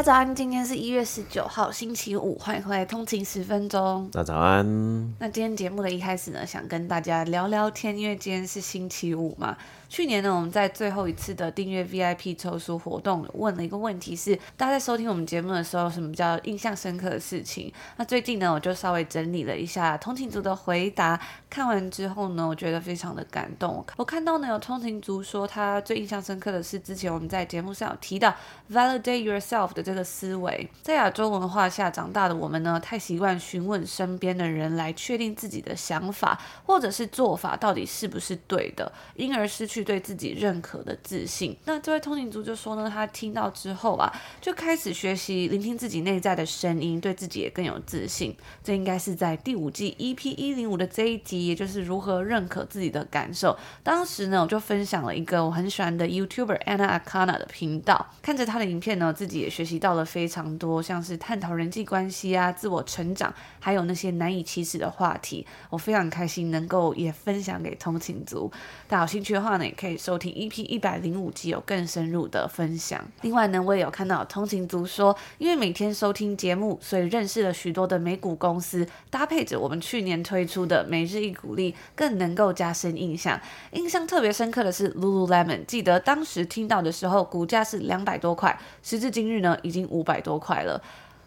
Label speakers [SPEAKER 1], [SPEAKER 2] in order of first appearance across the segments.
[SPEAKER 1] 家早安，今天是一月十九号，星期五，欢迎回来通勤十分钟。
[SPEAKER 2] 大家早安。
[SPEAKER 1] 那今天节目的一开始呢，想跟大家聊聊天，因为今天是星期五嘛。去年呢，我们在最后一次的订阅 VIP 抽书活动，问了一个问题是：大家在收听我们节目的时候，什么比较印象深刻的事情？那最近呢，我就稍微整理了一下通勤族的回答，看完之后呢，我觉得非常的感动。我看到呢，有通勤族说他最印象深刻的是之前我们在节目上有提到 validate yourself 的这个思维，在亚洲文化下长大的我们呢，太习惯询问身边的人来确定自己的想法或者是做法到底是不是对的，因而失去。对自己认可的自信，那这位通勤族就说呢，他听到之后啊，就开始学习聆听自己内在的声音，对自己也更有自信。这应该是在第五季 EP 一零五的这一集，也就是如何认可自己的感受。当时呢，我就分享了一个我很喜欢的 YouTuber Anna Akana 的频道，看着他的影片呢，自己也学习到了非常多，像是探讨人际关系啊、自我成长，还有那些难以启齿的话题。我非常开心能够也分享给通勤族，大家有兴趣的话呢，可以收听 EP 一百零五集，有更深入的分享。另外呢，我也有看到通勤族说，因为每天收听节目，所以认识了许多的美股公司，搭配着我们去年推出的每日一股励，更能够加深印象。印象特别深刻的是 Lululemon，记得当时听到的时候，股价是两百多块，时至今日呢，已经五百多块了。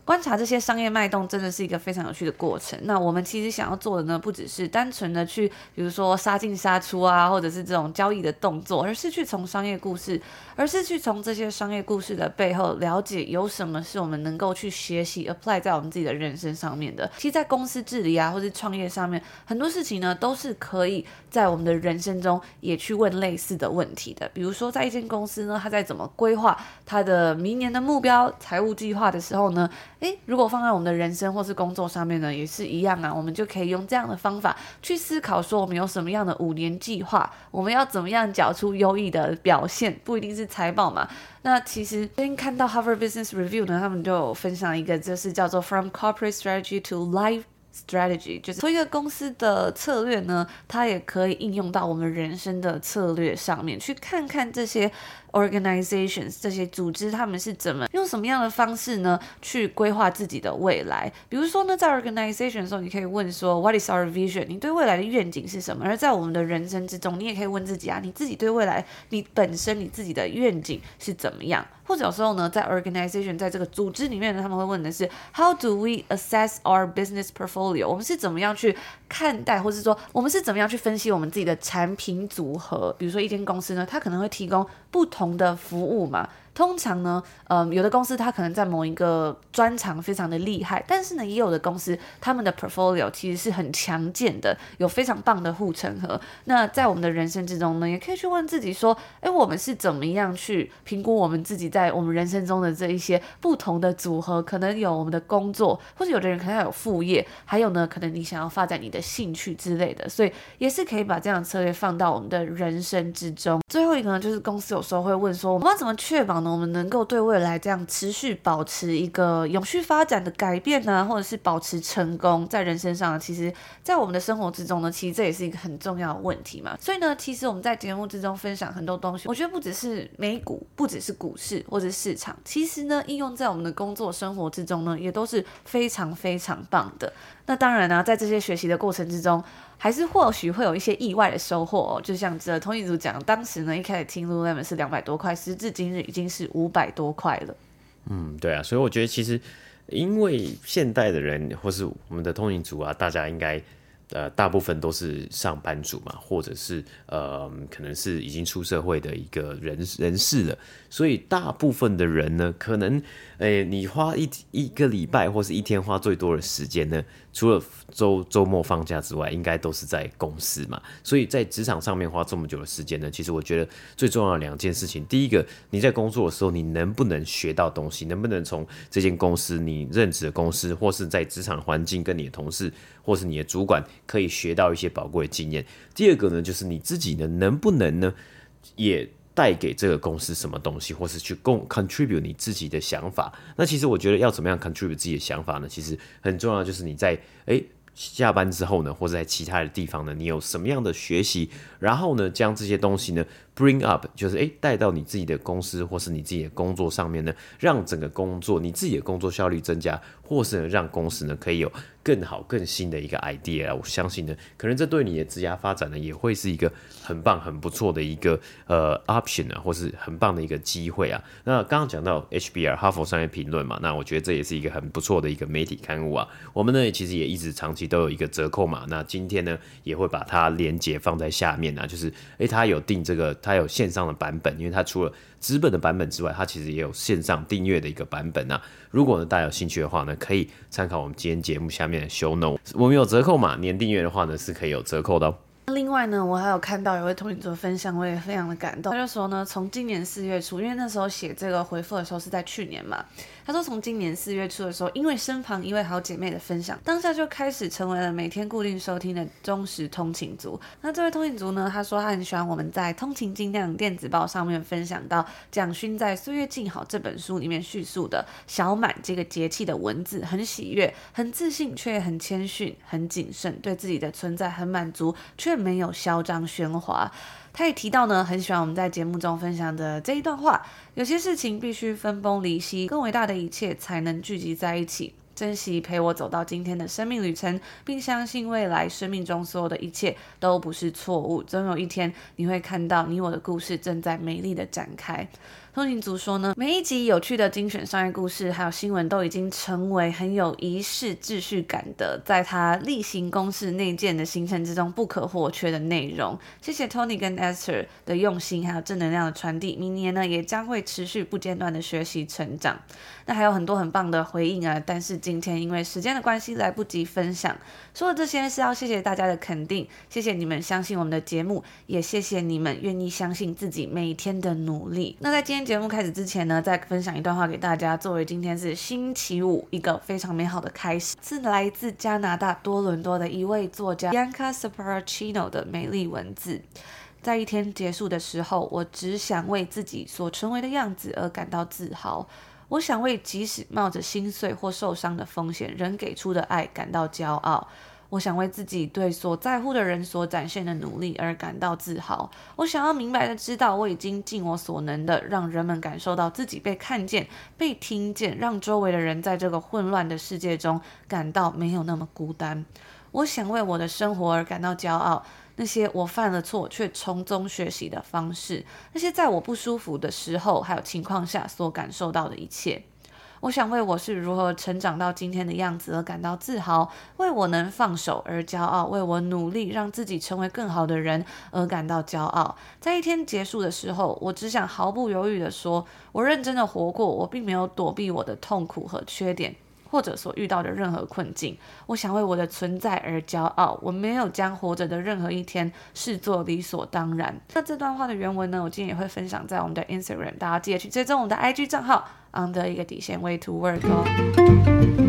[SPEAKER 1] 观察这些商业脉动，真的是一个非常有趣的过程。那我们其实想要做的呢，不只是单纯的去，比如说杀进杀出啊，或者是这种交易的动作，而是去从商业故事，而是去从这些商业故事的背后了解有什么是我们能够去学习、apply 在我们自己的人生上面的。其实，在公司治理啊，或是创业上面，很多事情呢，都是可以在我们的人生中也去问类似的问题的。比如说，在一间公司呢，他在怎么规划他的明年的目标、财务计划的时候呢？诶，如果放在我们的人生或是工作上面呢，也是一样啊。我们就可以用这样的方法去思考，说我们有什么样的五年计划，我们要怎么样缴出优异的表现，不一定是财报嘛。那其实最近看到 Harvard Business Review 呢，他们就有分享一个，就是叫做 From Corporate Strategy to Life Strategy，就是从一个公司的策略呢，它也可以应用到我们人生的策略上面，去看看这些。Organizations 这些组织，他们是怎么用什么样的方式呢，去规划自己的未来？比如说呢，在 Organization 的时候，你可以问说，What is our vision？你对未来的愿景是什么？而在我们的人生之中，你也可以问自己啊，你自己对未来，你本身你自己的愿景是怎么样？或者有时候呢，在 Organization 在这个组织里面呢，他们会问的是，How do we assess our business portfolio？我们是怎么样去看待，或是说我们是怎么样去分析我们自己的产品组合？比如说一间公司呢，它可能会提供不同。的服务嘛。通常呢，嗯，有的公司它可能在某一个专长非常的厉害，但是呢，也有的公司他们的 portfolio 其实是很强健的，有非常棒的护城河。那在我们的人生之中呢，也可以去问自己说，哎，我们是怎么样去评估我们自己在我们人生中的这一些不同的组合？可能有我们的工作，或者有的人可能要有副业，还有呢，可能你想要发展你的兴趣之类的，所以也是可以把这样的策略放到我们的人生之中。最后一个呢，就是公司有时候会问说，我们要怎么确保？我们能够对未来这样持续保持一个永续发展的改变呢，或者是保持成功在人生上，其实，在我们的生活之中呢，其实这也是一个很重要的问题嘛。所以呢，其实我们在节目之中分享很多东西，我觉得不只是美股，不只是股市或者市场，其实呢，应用在我们的工作生活之中呢，也都是非常非常棒的。那当然呢、在这些学习的过程之中，还是或许会有一些意外的收获哦。就像这通勤族讲，当时呢一开始听 Lulam 是两百多块，时至今日已经是五百多块了。
[SPEAKER 2] 嗯，对啊，所以我觉得其实因为现代的人或是我们的通勤族啊，大家应该呃，大部分都是上班族嘛，或者是呃，可能是已经出社会的一个人人士了，所以大部分的人呢，可能，诶、你花一一个礼拜或是一天花最多的时间呢，除了周周末放假之外，应该都是在公司嘛，所以在职场上面花这么久的时间呢，其实我觉得最重要的两件事情，第一个，你在工作的时候，你能不能学到东西，能不能从这间公司你任职的公司，或是在职场环境跟你的同事，或是你的主管。可以学到一些宝贵的经验。第二个呢，就是你自己呢，能不能呢，也带给这个公司什么东西，或是去共 contribute 你自己的想法。那其实我觉得要怎么样 contribute 自己的想法呢？其实很重要，就是你在诶下班之后呢，或者在其他的地方呢，你有什么样的学习，然后呢，将这些东西呢 bring up，就是诶带到你自己的公司或是你自己的工作上面呢，让整个工作你自己的工作效率增加，或是呢让公司呢可以有。更好、更新的一个 idea 啊，我相信呢，可能这对你的职业发展呢，也会是一个很棒、很不错的一个呃 option 啊，或是很棒的一个机会啊。那刚刚讲到 HBR 哈佛商业评论嘛，那我觉得这也是一个很不错的一个媒体刊物啊。我们呢，其实也一直长期都有一个折扣嘛，那今天呢，也会把它连接放在下面啊，就是诶，它有订这个，它有线上的版本，因为它除了纸本的版本之外，它其实也有线上订阅的一个版本啊。如果呢大家有兴趣的话呢，可以参考我们今天节目下面的 show note，我们有折扣嘛，年订阅的话呢是可以有折扣的哦。
[SPEAKER 1] 另外呢，我还有看到有位通勤族分享，我也非常的感动。他就说呢，从今年四月初，因为那时候写这个回复的时候是在去年嘛，他说从今年四月初的时候，因为身旁一位好姐妹的分享，当下就开始成为了每天固定收听的忠实通勤族。那这位通勤族呢，他说他很喜欢我们在通勤精酿电子报上面分享到蒋勋在《岁月静好》这本书里面叙述的小满这个节气的文字，很喜悦，很自信，却很谦逊，很谨慎，对自己的存在很满足，却。没有嚣张喧哗，他也提到呢，很喜欢我们在节目中分享的这一段话：有些事情必须分崩离析，更伟大的一切才能聚集在一起。珍惜陪我走到今天的生命旅程，并相信未来生命中所有的一切都不是错误。总有一天，你会看到你我的故事正在美丽的展开。通勤族说呢，每一集有趣的精选商业故事，还有新闻，都已经成为很有仪式秩序感的，在他例行公事内建的行程之中不可或缺的内容。谢谢 Tony 跟 Esther 的用心，还有正能量的传递。明年呢，也将会持续不间断的学习成长。那还有很多很棒的回应啊，但是今天因为时间的关系来不及分享。说的这些是要谢谢大家的肯定，谢谢你们相信我们的节目，也谢谢你们愿意相信自己每一天的努力。那在今天。节目开始之前呢，再分享一段话给大家，作为今天是星期五一个非常美好的开始，是来自加拿大多伦多的一位作家 Bianca Saporachino 的美丽文字。在一天结束的时候，我只想为自己所成为的样子而感到自豪。我想为即使冒着心碎或受伤的风险，仍给出的爱感到骄傲。我想为自己对所在乎的人所展现的努力而感到自豪。我想要明白的知道，我已经尽我所能的让人们感受到自己被看见、被听见，让周围的人在这个混乱的世界中感到没有那么孤单。我想为我的生活而感到骄傲，那些我犯了错却从中学习的方式，那些在我不舒服的时候还有情况下所感受到的一切。我想为我是如何成长到今天的样子而感到自豪，为我能放手而骄傲，为我努力让自己成为更好的人而感到骄傲。在一天结束的时候，我只想毫不犹豫地说：我认真的活过，我并没有躲避我的痛苦和缺点，或者所遇到的任何困境。我想为我的存在而骄傲，我没有将活着的任何一天视作理所当然。那这段话的原文呢，我今天也会分享在我们的 Instagram，大家记得去追踪我们的 IG 账号。under 一个底线 way to work 哦。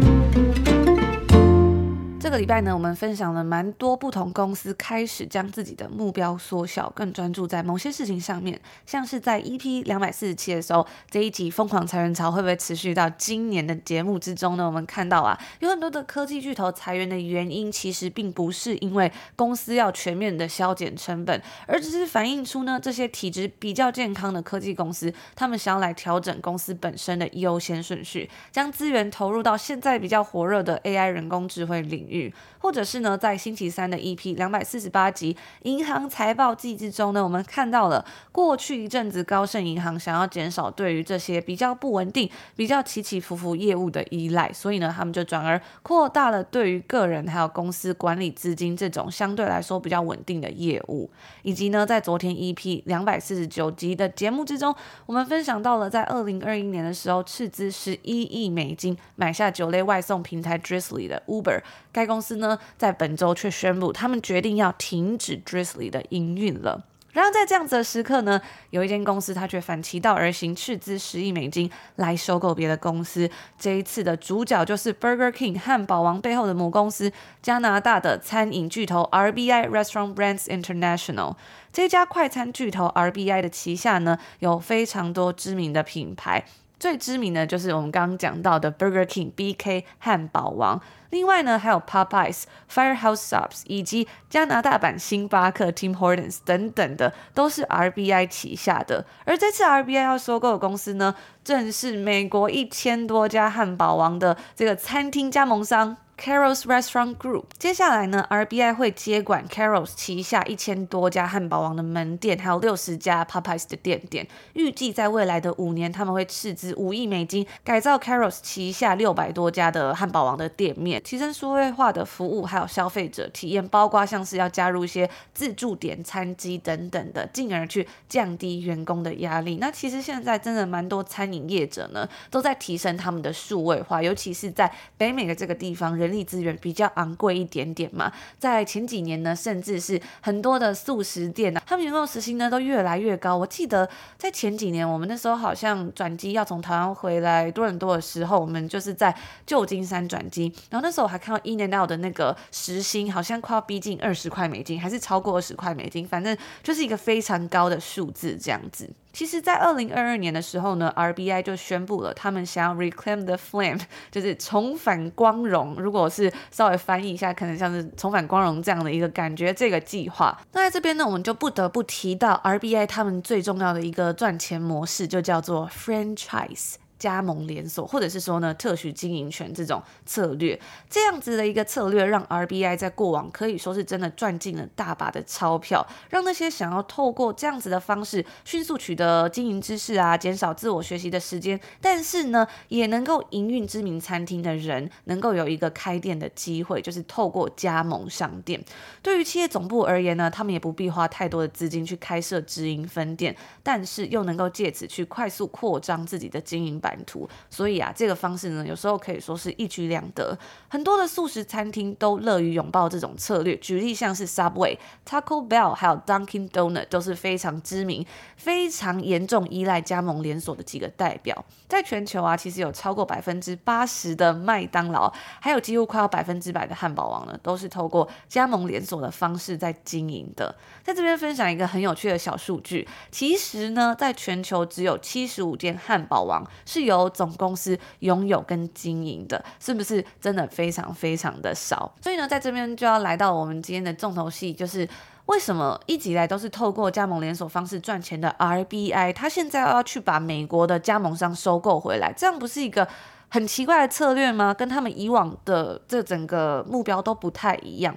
[SPEAKER 1] 这个礼拜呢，我们分享了蛮多不同公司开始将自己的目标缩小，更专注在某些事情上面。像是在 EP 两百四十七的时候，这一集疯狂裁员潮会不会持续到今年的节目之中呢？我们看到啊，有很多的科技巨头裁员的原因，其实并不是因为公司要全面的削减成本，而只是反映出呢，这些体质比较健康的科技公司，他们想要来调整公司本身的优先顺序，将资源投入到现在比较火热的 AI 人工智慧领域。或者是呢，在星期三的 EP 两百四十八集《银行财报季》之中呢，我们看到了过去一阵子高盛银行想要减少对于这些比较不稳定、比较起起伏伏业务的依赖，所以呢，他们就转而扩大了对于个人还有公司管理资金这种相对来说比较稳定的业务，以及呢，在昨天 EP 两百四十九集的节目之中，我们分享到了在二零二一年的时候斥资十一亿美金买下酒类外送平台 Drizly 的 Uber，该公公司呢在本周却宣布他们决定要停止 Drizly 的营运了。然而在这样子的时刻呢，有一间公司它却反其道而行，斥资十亿美金来收购别的公司。这一次的主角就是 Burger King 汉堡王背后的母公司加拿大的餐饮巨头 RBI Restaurant Brands International。这家快餐巨头 RBI 的旗下呢，有非常多知名的品牌。最知名的就是我们刚刚讲到的 Burger King BK 汉堡王，另外呢还有 Popeyes、Firehouse Subs 以及加拿大版星巴克 Tim Hortons 等等的，都是 RBI 旗下的。而这次 RBI 要收购的公司呢，正是美国一千多家汉堡王的这个餐厅加盟商。Carol's Restaurant Group，接下来呢，RBI 会接管 Carol's 旗下一千多家汉堡王的门店，还有六十家 Popeyes 的店点。预计在未来的五年，他们会斥资五亿美金改造 Carol's 旗下六百多家的汉堡王的店面，提升数位化的服务，还有消费者体验，包括像是要加入一些自助点餐机等等的，进而去降低员工的压力。那其实现在真的蛮多餐饮业者呢，都在提升他们的数位化，尤其是在北美的这个地方。人力资源比较昂贵一点点嘛，在前几年呢，甚至是很多的素食店啊，他们员工时薪呢都越来越高。我记得在前几年，我们那时候好像转机要从台湾回来多伦多的时候，我们就是在旧金山转机，然后那时候我还看到 In-N-Out 的那个时薪好像快要逼近二十块美金，还是超过二十块美金，反正就是一个非常高的数字这样子。其实，在二零二二年的时候呢，RBI 就宣布了，他们想要 reclaim the flame，就是重返光荣。如果是稍微翻译一下，可能像是重返光荣这样的一个感觉，这个计划。那在这边呢，我们就不得不提到 RBI 他们最重要的一个赚钱模式，就叫做 franchise。加盟连锁，或者是说呢，特许经营权这种策略，这样子的一个策略，让 RBI 在过往可以说是真的赚进了大把的钞票，让那些想要透过这样子的方式迅速取得经营知识啊，减少自我学习的时间，但是呢，也能够营运知名餐厅的人，能够有一个开店的机会，就是透过加盟商店。对于企业总部而言呢，他们也不必花太多的资金去开设直营分店，但是又能够借此去快速扩张自己的经营版图，所以啊，这个方式呢，有时候可以说是一举两得。很多的素食餐厅都乐于拥抱这种策略。举例像是 Subway、Taco Bell 还有 Dunkin' Donut 都是非常知名、非常严重依赖加盟连锁的几个代表。在全球啊，其实有超过百分之八十的麦当劳，还有几乎快要百分之百的汉堡王呢，都是透过加盟连锁的方式在经营的。在这边分享一个很有趣的小数据，其实呢，在全球只有七十五间汉堡王是由总公司拥有跟经营的，是不是真的非常非常的少？所以呢，在这边就要来到我们今天的重头戏，就是为什么一直以来都是透过加盟连锁方式赚钱的 RBI，他现在要去把美国的加盟商收购回来，这样不是一个很奇怪的策略吗？跟他们以往的这整个目标都不太一样。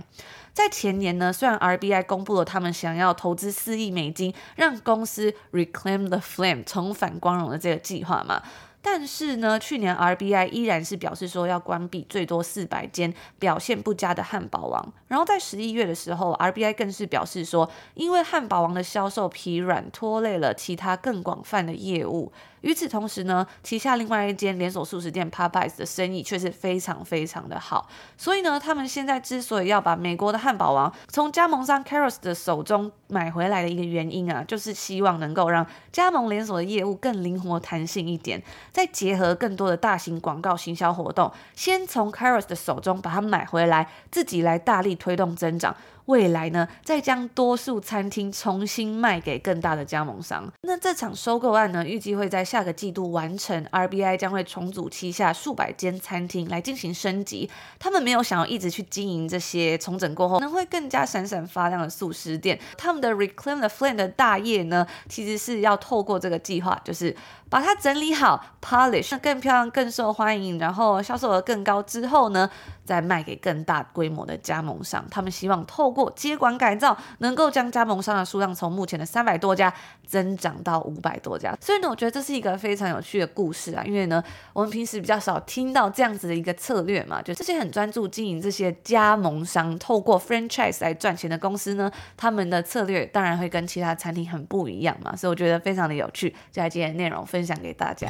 [SPEAKER 1] 在前年呢，虽然 RBI 公布了他们想要投资四亿美金，让公司 reclaim the flame 重返光荣的这个计划嘛。但是呢，去年 RBI 依然是表示说要关闭最多四百间表现不佳的汉堡王。然后在十一月的时候，RBI 更是表示说，因为汉堡王的销售疲软，拖累了其他更广泛的业务。与此同时呢，旗下另外一间连锁素食店 Popeyes 的生意却是非常非常的好。所以呢，他们现在之所以要把美国的汉堡王从加盟商 Carrols 的手中买回来的一个原因啊，就是希望能够让加盟连锁的业务更灵活弹性一点，再结合更多的大型广告行销活动，先从 Carrols 的手中把它买回来，自己来大力推动增长。未来呢，再将多数餐厅重新卖给更大的加盟商。那这场收购案呢，预计会在下个季度完成。RBI 将会重组旗下数百间餐厅来进行升级。他们没有想要一直去经营这些重整过后，可能会更加闪闪发亮的素食店。他们的 Reclaim the Flame 的大业呢，其实是要透过这个计划，就是把它整理好，polish 更漂亮、更受欢迎，然后销售额更高之后呢，再卖给更大规模的加盟商。他们希望透过接管改造，能够将加盟商的数量从目前的三百多家增长到五百多家。所以呢，我觉得这是一个非常有趣的故事啊。因为呢，我们平时比较少听到这样子的一个策略嘛，就这些很专注经营这些加盟商，透过 franchise 来赚钱的公司呢，他们的策略当然会跟其他餐厅很不一样嘛。所以我觉得非常的有趣，就在今天的内容分分享给大家。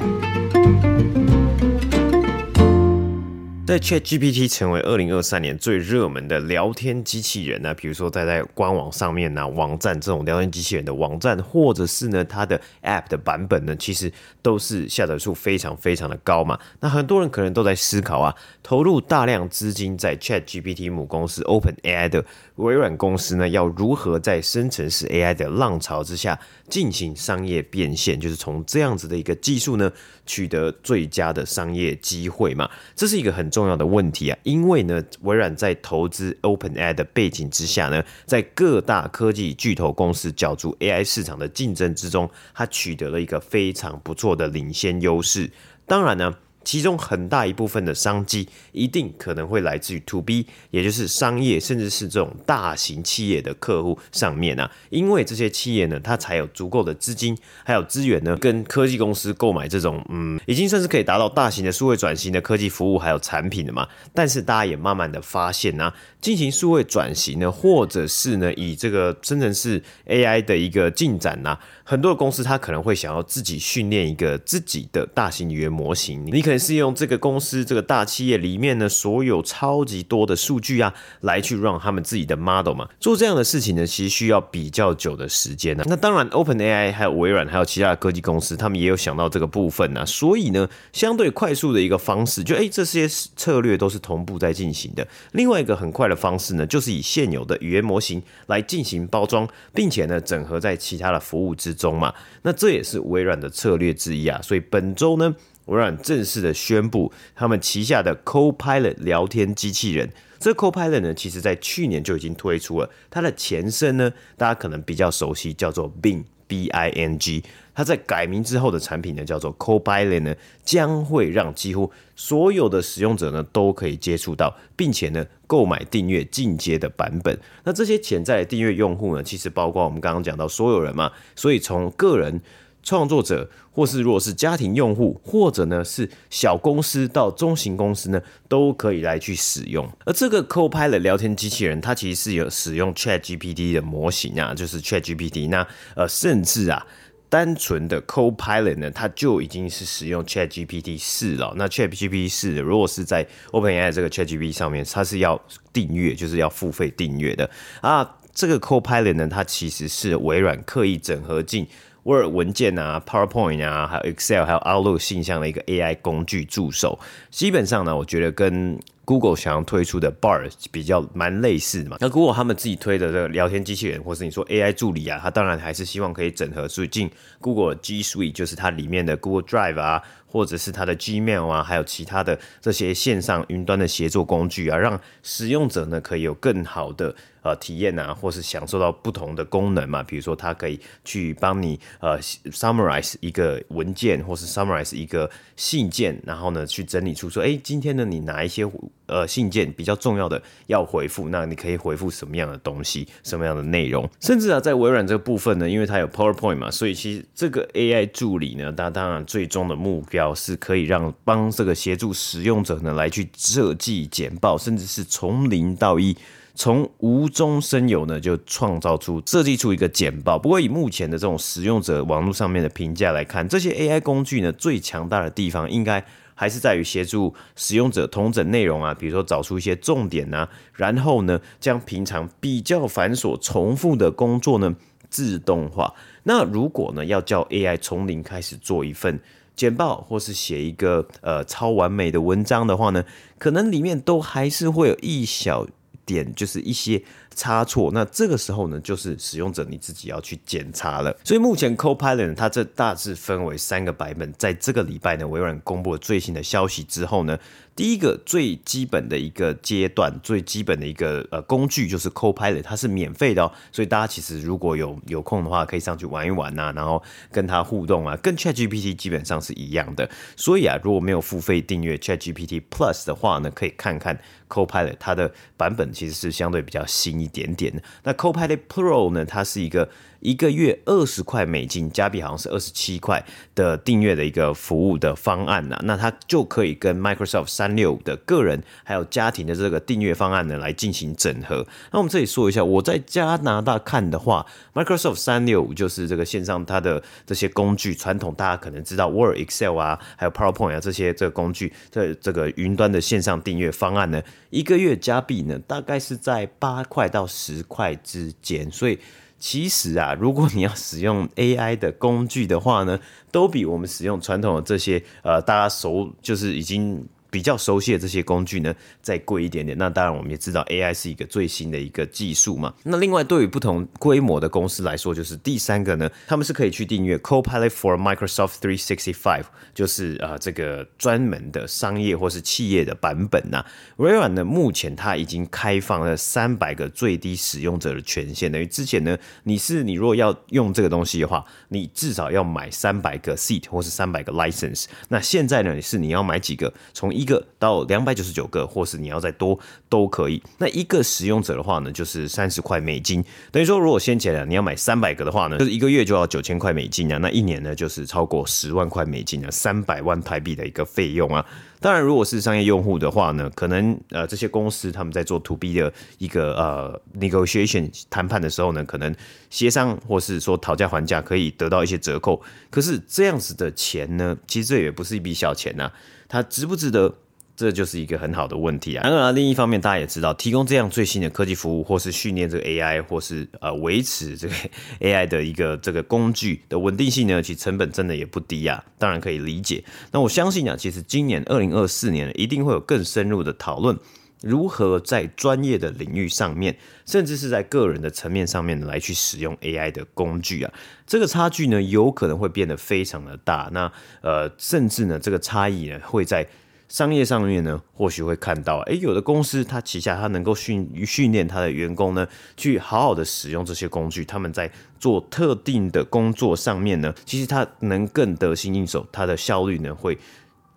[SPEAKER 2] 在 ChatGPT 成为二零二三年最热门的聊天机器人呢，比如说在在官网上面呢，网站这种聊天机器人的网站，或者是呢它的 App 的版本呢，其实都是下载数非常非常的高嘛。那很多人可能都在思考啊，投入大量资金在 ChatGPT 母公司 OpenAI 的微软公司呢，要如何在生成式 AI 的浪潮之下进行商业变现，就是从这样子的一个技术呢，取得最佳的商业机会嘛？这是一个很重要的问题啊，因为呢，微软在投资 OpenAI 的背景之下呢，在各大科技巨头公司角逐 AI 市场的竞争之中，它取得了一个非常不错的领先优势。当然呢。其中很大一部分的商机一定可能会来自于 To B，也就是商业，甚至是这种大型企业的客户上面啊，因为这些企业呢，它才有足够的资金，还有资源呢，跟科技公司购买这种嗯，已经算是可以达到大型的数位转型的科技服务还有产品的嘛。但是大家也慢慢的发现呢、进行数位转型呢，或者是呢，以这个生成式 AI 的一个进展呢、很多的公司它可能会想要自己训练一个自己的大型语言模型，你可能。是用这个公司这个大企业里面呢，所有超级多的数据啊，来去让他们自己的 model 嘛。做这样的事情呢，其实需要比较久的时间呢。那当然，OpenAI 还有微软还有其他的科技公司，他们也有想到这个部分呢。所以呢，相对快速的一个方式，就诶，这些策略都是同步在进行的。另外一个很快的方式呢，就是以现有的语言模型来进行包装，并且呢，整合在其他的服务之中嘛。那这也是微软的策略之一啊。所以本周呢。微软正式的宣布，他们旗下的 Copilot 聊天机器人，这 Copilot 呢，其实在去年就已经推出了。它的前身呢，大家可能比较熟悉，叫做 Bing，B-I-N-G。它在改名之后的产品呢，叫做 Copilot 呢，将会让几乎所有的使用者呢都可以接触到，并且呢购买订阅进阶的版本。那这些潜在的订阅用户呢，其实包括我们刚刚讲到所有人嘛，所以从个人。创作者，或是如果是家庭用户，或者呢是小公司到中型公司呢，都可以来去使用。而这个 Copilot 聊天机器人，它其实是有使用 ChatGPT 的模型啊，就是 ChatGPT。那呃，甚至啊，单纯的 Copilot 呢，它就已经是使用 ChatGPT 四了。那 ChatGPT 四如果是在 OpenAI 这个 ChatGPT 上面，它是要订阅，就是要付费订阅的啊。这个 Copilot 呢，它其实是微软刻意整合进。Word 文件啊，PowerPoint 啊，还有 Excel，还有 Outlook 信箱的一个 AI 工具助手，基本上呢，我觉得跟 Google 想要推出的 Bard 比较蛮类似嘛。那 Google 他们自己推的这个聊天机器人，或是你说 AI 助理啊，它当然还是希望可以整合所以进 Google G Suite，就是它里面的 Google Drive 啊。或者是它的 Gmail 啊，还有其他的这些线上云端的协作工具啊，让使用者呢可以有更好的呃体验啊，或是享受到不同的功能嘛。比如说，它可以去帮你呃 summarize 一个文件，或是 summarize 一个信件，然后呢去整理出说，哎，今天呢你哪一些呃信件比较重要的要回复，那你可以回复什么样的东西，什么样的内容。甚至啊，在微软这个部分呢，因为它有 PowerPoint 嘛，所以其实这个 AI 助理呢，它当然最终的目标。表示可以让帮这个协助使用者呢来去设计简报，甚至是从零到一，从无中生有呢就创造出设计出一个简报。不过以目前的这种使用者网络上面的评价来看，这些 AI 工具呢最强大的地方应该还是在于协助使用者统整内容啊，比如说找出一些重点啊，然后呢将平常比较繁琐重复的工作呢自动化。那如果呢要叫 AI 从零开始做一份。简报或是写一个呃超完美的文章的话呢，可能里面都还是会有一小点就是一些差错，那这个时候呢，就是使用者你自己要去检查了。所以目前 Copilot 它这大致分为三个版本，在这个礼拜呢，微软公布了最新的消息之后呢。第一个最基本的一个阶段，最基本的一个呃工具就是 Copilot，它是免费的哦，所以大家其实如果有有空的话，可以上去玩一玩呐，然后跟它互动啊，跟 ChatGPT 基本上是一样的。所以啊，如果没有付费订阅 ChatGPT Plus 的话呢，可以看看 Copilot 它的版本其实是相对比较新一点点。那 Copilot Pro 呢，它是一个。一个月二十块美金，加币好像是二十七块的订阅的一个服务的方案呐，那它就可以跟 Microsoft 三六五的个人还有家庭的这个订阅方案呢来进行整合。那我们这里说一下，我在加拿大看的话，Microsoft 三六五就是这个线上它的这些工具，传统大家可能知道 Word、Excel 啊，还有 PowerPoint 啊这些这个工具，这这个云端的线上订阅方案呢，一个月加币呢大概是在八块到十块之间，所以。其实啊，如果你要使用 AI 的工具的话呢，都比我们使用传统的这些呃，大家熟就是已经。比较熟悉的这些工具呢，再贵一点点。那当然，我们也知道 AI 是一个最新的一个技术嘛。那另外，对于不同规模的公司来说，就是第三个呢，他们是可以去订阅 Copilot for Microsoft 365，就是啊、呃、这个专门的商业或是企业的版本呐、微软呢，目前它已经开放了三百个最低使用者的权限，等于之前呢，你是你如果要用这个东西的话，你至少要买三百个 seat 或是三百个 license。那现在呢，是你要买几个？从一个到两百九十九个，或是你要再多都可以。那一个使用者的话呢，就是三十块美金。等于说，如果先前，你要买三百个的话呢，就是一个月就要九千块美金啊。那一年呢，就是超过十万块美金啊，三百万台币的一个费用啊。当然，如果是商业用户的话呢，可能呃这些公司他们在做 to B 的一个呃 negotiation 谈判的时候呢，可能协商或是说讨价还价可以得到一些折扣。可是这样子的钱呢，其实这也不是一笔小钱呐、它值不值得？这就是一个很好的问题啊。当然啊，另一方面，大家也知道，提供这样最新的科技服务，或是训练这个 AI，或是呃维持这个 AI 的一个这个工具的稳定性呢，其实成本真的也不低啊。当然可以理解。那我相信啊，其实今年二零二四年一定会有更深入的讨论，如何在专业的领域上面，甚至是在个人的层面上面来去使用 AI 的工具啊。这个差距呢，有可能会变得非常的大。那呃，甚至呢，这个差异呢，会在商业上面呢，或许会看到，诶，有的公司它旗下它能够训训练它的员工呢，去好好的使用这些工具。他们在做特定的工作上面呢，其实它能更得心应手，它的效率呢会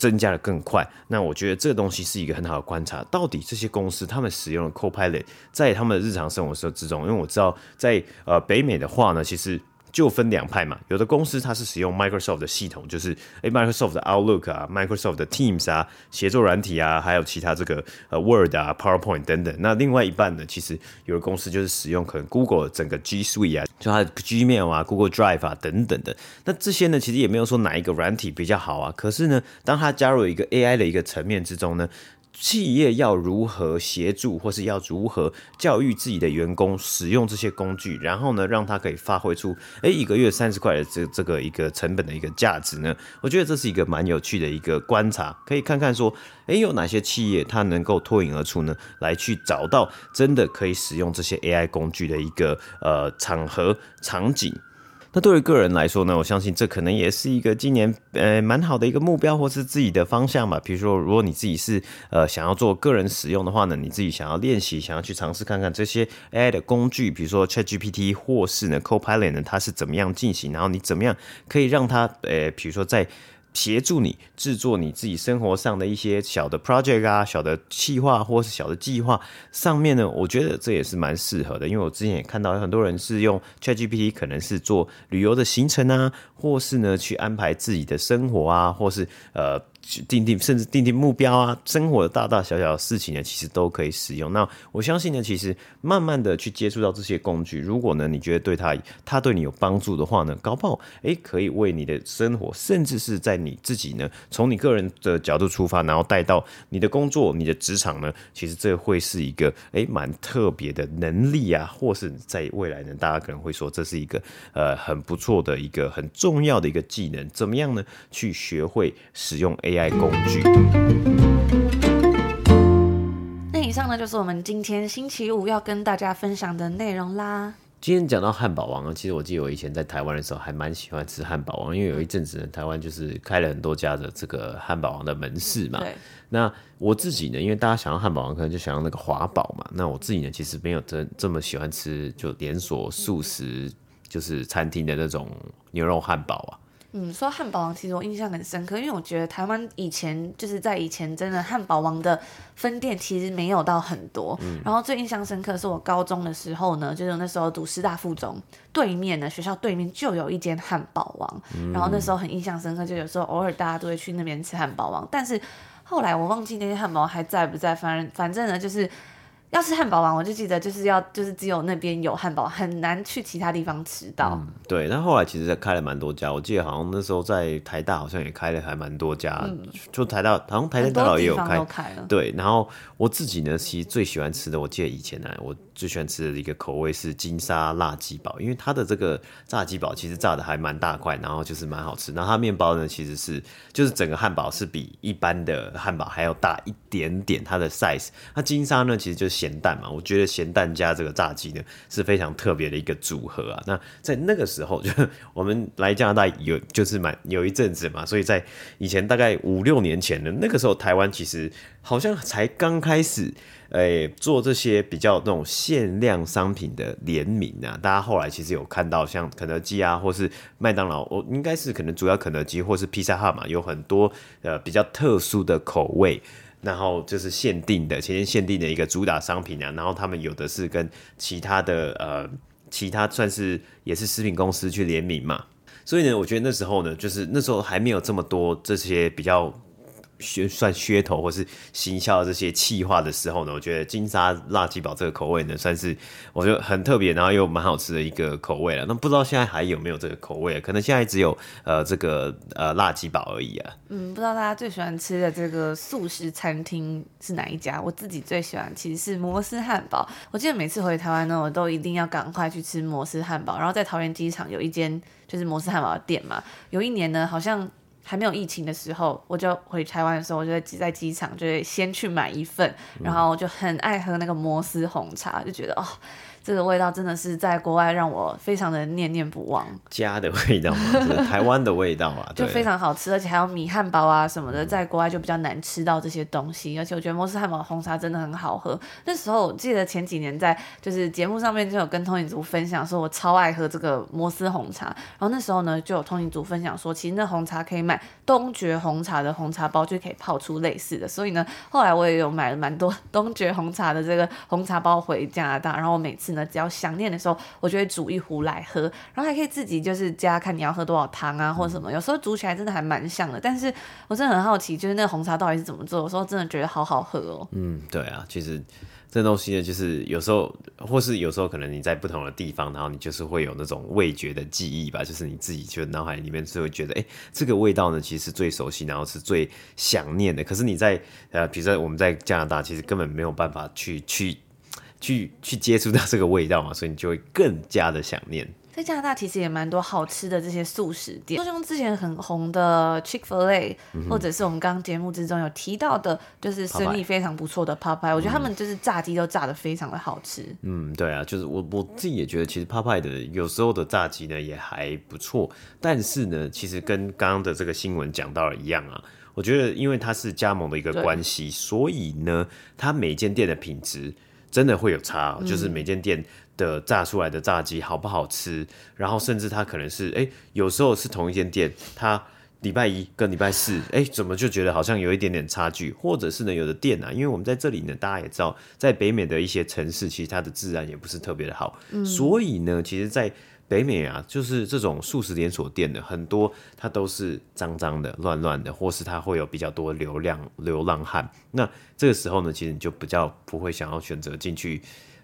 [SPEAKER 2] 增加的更快。那我觉得这个东西是一个很好的观察，到底这些公司他们使用的 Copilot 在他们的日常生活之中，因为我知道在呃北美的话呢，其实。就分两派嘛，有的公司它是使用 Microsoft 的系统，就是诶 Microsoft 的 Outlook 啊，Microsoft 的 Teams 啊，协作软体啊，还有其他这个呃 Word 啊，PowerPoint 等等。那另外一半呢，其实有的公司就是使用可能 Google 整个 G Suite 啊，就它的 Gmail 啊，Google Drive 啊等等的。那这些呢，其实也没有说哪一个软体比较好啊。可是呢，当它加入一个 AI 的一个层面之中呢。企业要如何协助，或是要如何教育自己的员工使用这些工具，然后呢，让他可以发挥出，诶，一个月三十块的这这个一个成本的一个价值呢？我觉得这是一个蛮有趣的一个观察，可以看看说，诶，有哪些企业它能够脱颖而出呢？来去找到真的可以使用这些 AI 工具的一个呃场合场景。那对于个人来说呢，我相信这可能也是一个今年呃蛮好的一个目标，或是自己的方向吧。比如说，如果你自己是呃想要做个人使用的话呢，你自己想要练习，想要去尝试看看这些 AI 的工具，比如说 ChatGPT 或是呢 Copilot 呢，它是怎么样进行，然后你怎么样可以让它呃，比如说在。协助你制作你自己生活上的一些小的 project 啊，小的计划或是小的计划上面呢，我觉得这也是蛮适合的。因为我之前也看到很多人是用 ChatGPT，可能是做旅游的行程啊，或是呢去安排自己的生活啊，或是呃。定定甚至定定目标啊，生活的大大小小的事情呢，其实都可以使用。那我相信呢，其实慢慢的去接触到这些工具，如果呢你觉得对它它对你有帮助的话呢，搞不好诶可以为你的生活，甚至是在你自己呢，从你个人的角度出发，然后带到你的工作、你的职场呢，其实这会是一个诶蛮特别的能力啊，或是在未来呢，大家可能会说这是一个呃很不错的一个很重要的一个技能，怎么样呢？去学会使用 A。AI 工具。
[SPEAKER 1] 那以上呢就是我们今天星期五要跟大家分享的内容啦。
[SPEAKER 2] 今天讲到汉堡王啊，其实我记得我以前在台湾的时候还蛮喜欢吃汉堡王，因为有一阵子呢，台湾就是开了很多家的这个汉堡王的门市嘛。那我自己呢，因为大家想要汉堡王，可能就想要那个华堡嘛。那我自己呢，其实没有这这么喜欢吃就连锁素食就是餐厅的那种牛肉汉堡啊。
[SPEAKER 1] 嗯，说汉堡王，其实我印象很深刻，因为我觉得台湾以前就是在以前真的汉堡王的分店其实没有到很多。嗯，然后最印象深刻是我高中的时候呢，就是那时候读师大附中对面呢，学校对面就有一间汉堡王，嗯，然后那时候很印象深刻，就有时候偶尔大家都会去那边吃汉堡王，但是后来我忘记那间汉堡王还在不在，反正反正呢就是。要吃汉堡王，我就记得就是要就是只有那边有汉堡，很难去其他地方吃到。
[SPEAKER 2] 嗯、对，但后来其实开了蛮多家，我记得好像那时候在台大好像也开了还蛮多家，嗯、就台大好像台大大佬也有
[SPEAKER 1] 开。
[SPEAKER 2] 对，然后我自己呢，其实最喜欢吃的，我记得以前呢，我最喜欢吃的一个口味是金沙辣鸡堡，因为它的这个炸鸡堡其实炸的还蛮大块，然后就是蛮好吃。然后它面包呢，其实是就是整个汉堡是比一般的汉堡还要大一点点，它的 size。那金沙呢，其实就是。咸蛋嘛，我觉得咸蛋加这个炸鸡呢是非常特别的一个组合啊。那在那个时候，就我们来加拿大有就是蛮有一阵子嘛，所以在以前大概五六年前呢，那个时候台湾其实好像才刚开始诶、做这些比较那种限量商品的联名啊。大家后来其实有看到像肯德基啊，或是麦当劳，我应该是可能主要肯德基或是披萨哈嘛，有很多呃比较特殊的口味。然后就是限定的，前天限定的一个主打商品啊。然后他们有的是跟其他的呃，其他算是也是食品公司去联名嘛。所以呢，我觉得那时候呢，就是那时候还没有这么多这些比较。算算噱头或是行销这些企划的时候呢，我觉得金沙辣鸡堡这个口味呢，算是我觉得很特别，然后又蛮好吃的一个口味了。那不知道现在还有没有这个口味？可能现在只有呃这个呃辣鸡堡而已啊。
[SPEAKER 1] 嗯，不知道大家最喜欢吃的这个素食餐厅是哪一家？我自己最喜欢其实是摩斯汉堡。我记得每次回台湾呢，我都一定要赶快去吃摩斯汉堡。然后在桃园机场有一间就是摩斯汉堡的店嘛。有一年呢，好像。还没有疫情的时候，我就回台湾的时候，我就挤在机场，就会先去买一份，然后我就很爱喝那个摩斯红茶，就觉得哦。这个味道真的是在国外让我非常的念念不忘，
[SPEAKER 2] 家的味道嘛，就是台湾的味道啊，
[SPEAKER 1] 就非常好吃，而且还有米汉堡啊什么的，在国外就比较难吃到这些东西，而且我觉得摩斯汉堡红茶真的很好喝。那时候我记得前几年在就是节目上面就有跟通影族分享说，我超爱喝这个摩斯红茶，然后那时候呢就有通影族分享说，其实那红茶可以买东爵红茶的红茶包，就可以泡出类似的，所以呢后来我也有买了蛮多东爵红茶的这个红茶包回加拿大，然后我每次。只要想念的时候，我就会煮一壶来喝，然后还可以自己就是加，看你要喝多少汤啊，或者什么。有时候煮起来真的还蛮像的，但是我真的很好奇，就是那个红茶到底是怎么做？有时候真的觉得好好喝哦。
[SPEAKER 2] 嗯，对啊，其实这东西呢，就是有时候，或是有时候可能你在不同的地方，然后你就是会有那种味觉的记忆吧，就是你自己就脑海里面就会觉得，哎，这个味道呢，其实是最熟悉，然后是最想念的。可是你在呃，比如说我们在加拿大，其实根本没有办法去去。去去接触到这个味道嘛，所以你就会更加的想念。
[SPEAKER 1] 在加拿大其实也蛮多好吃的这些素食店，就像之前很红的 Chick-fil-A，、嗯、或者是我们刚刚节目之中有提到的，就是生意非常不错的 Popeye。我觉得他们就是炸鸡都炸的非常的好吃。
[SPEAKER 2] 嗯，对啊，就是我我自己也觉得，其实 Popeye 的有时候的炸鸡呢也还不错，但是呢，其实跟刚刚的这个新闻讲到了一样啊。我觉得因为它是加盟的一个关系，所以呢，它每间店的品质。真的会有差，喔，就是每间店的炸出来的炸鸡好不好吃，嗯，然后甚至它可能是，哎，欸，有时候是同一间店，它礼拜一跟礼拜四，哎，欸，怎么就觉得好像有一点点差距，或者是呢，有的店啊，因为我们在这里呢，大家也知道，在北美的一些城市，其实它的治安也不是特别的好，嗯，所以呢，其实，在北美啊，就是这种素食连锁店的很多，它都是脏脏的、乱乱的，或是它会有比较多流量流浪汉。那这个时候呢，其实你就比较不会想要选择进去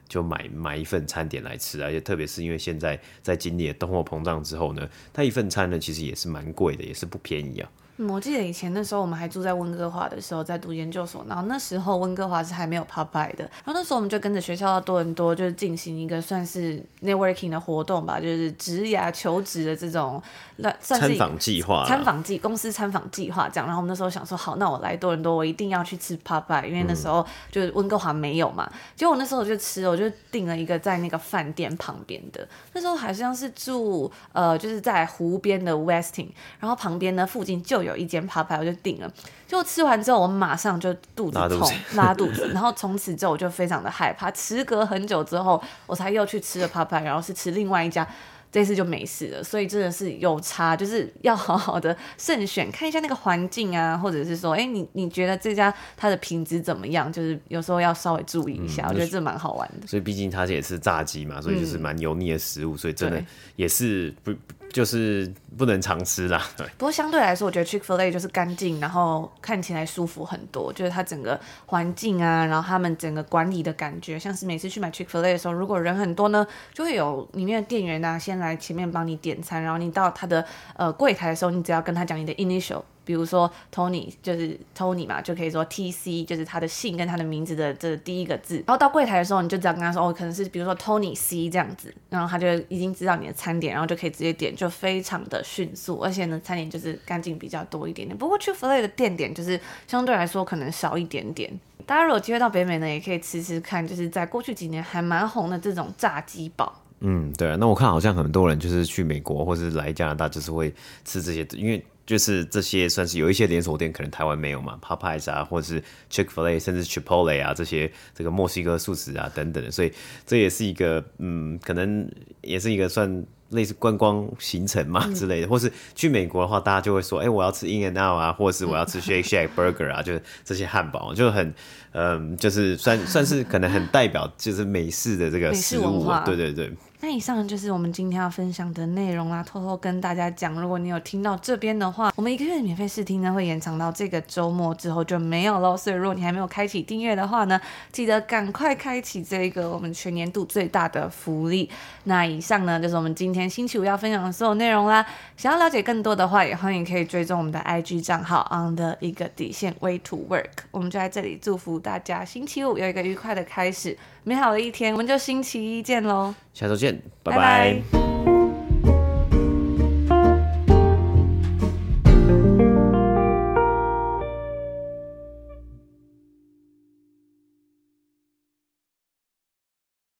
[SPEAKER 2] 就买买一份餐点来吃，而且特别是因为现在在经历了通货膨胀之后呢，它一份餐呢其实也是蛮贵的，也是不便宜啊。
[SPEAKER 1] 嗯，我记得以前那时候我们还住在温哥华的时候，在读研究所，然后那时候温哥华是还没有 Popeye 的，然后那时候我们就跟着学校到多伦多，就是进行一个算是 networking 的活动吧，就是职涯求职的这种，那算是
[SPEAKER 2] 参访计划，
[SPEAKER 1] 参访计公司参访计划这样。然后我们那时候想说，好，那我来多伦多，我一定要去吃 Popeye，因为那时候就是温哥华没有嘛。结果我那时候我就吃，我就订了一个在那个饭店旁边的，那时候好像是住呃，就是在湖边的 Westin，然后旁边呢附近就有。有一间 Popeye，我就订了。就吃完之后，我马上就肚子痛，拉肚子，然后从此之后我就非常的害怕。时隔很久之后，我才又去吃了 Popeye，然后是吃另外一家。这次就没事了，所以真的是有差，就是要好好的慎选，看一下那个环境啊，或者是说，哎，你你觉得这家它的品质怎么样？就是有时候要稍微注意一下，嗯、我觉得这蛮好玩的。
[SPEAKER 2] 所以毕竟它也是炸鸡嘛，所以就是蛮油腻的食物，嗯、所以真的也是不就是不能常吃啦。对。
[SPEAKER 1] 不过相对来说，我觉得 Chick-fil-A 就是干净，然后看起来舒服很多，就是它整个环境啊，然后他们整个管理的感觉，像是每次去买 Chick-fil-A 的时候，如果人很多呢，就会有里面的店员啊先。来前面帮你点餐，然后你到他的呃柜台的时候，你只要跟他讲你的 initial，比如说 Tony 就是 Tony 嘛，就可以说 TC 就是他的姓跟他的名字的这第一个字。然后到柜台的时候，你就只要跟他说哦，可能是比如说 Tony C 这样子，然后他就已经知道你的餐点，然后就可以直接点，就非常的迅速，而且呢餐点就是干净比较多一点点。不过 Chick-fil-A 的店点就是相对来说可能少一点点。大家如果有机会到北美呢，也可以吃吃看，就是在过去几年还蛮红的这种炸鸡堡。
[SPEAKER 2] 嗯，对啊，那我看好像很多人就是去美国或是来加拿大，就是会吃这些，因为就是这些算是有一些连锁店，可能台湾没有嘛，Popeyes 啊，或者是 Chick-fil-A，甚至 Chipotle 啊这些这个墨西哥素食啊等等的，所以这也是一个嗯，可能也是一个算类似观光行程嘛之类的，嗯、或是去美国的话，大家就会说，哎、欸，我要吃 In and Out 啊，或者是我要吃 Shake Shack Burger 啊，就是这些汉堡就很嗯，就是算算是可能很代表就是美式的这个食物，对对对。
[SPEAKER 1] 那以上就是我们今天要分享的内容啦。偷偷跟大家讲，如果你有听到这边的话，我们一个月的免费试听呢会延长到这个周末之后就没有喽。所以如果你还没有开启订阅的话呢，记得赶快开启这个我们全年度最大的福利。那以上呢就是我们今天星期五要分享的所有内容啦。想要了解更多的话，也欢迎可以追踪我们的 IG 账号 on the 一个底线 way to work。我们就在这里祝福大家星期五有一个愉快的开始。美好的一天，我们就星期一见喽！
[SPEAKER 2] 下周见，拜拜。拜拜。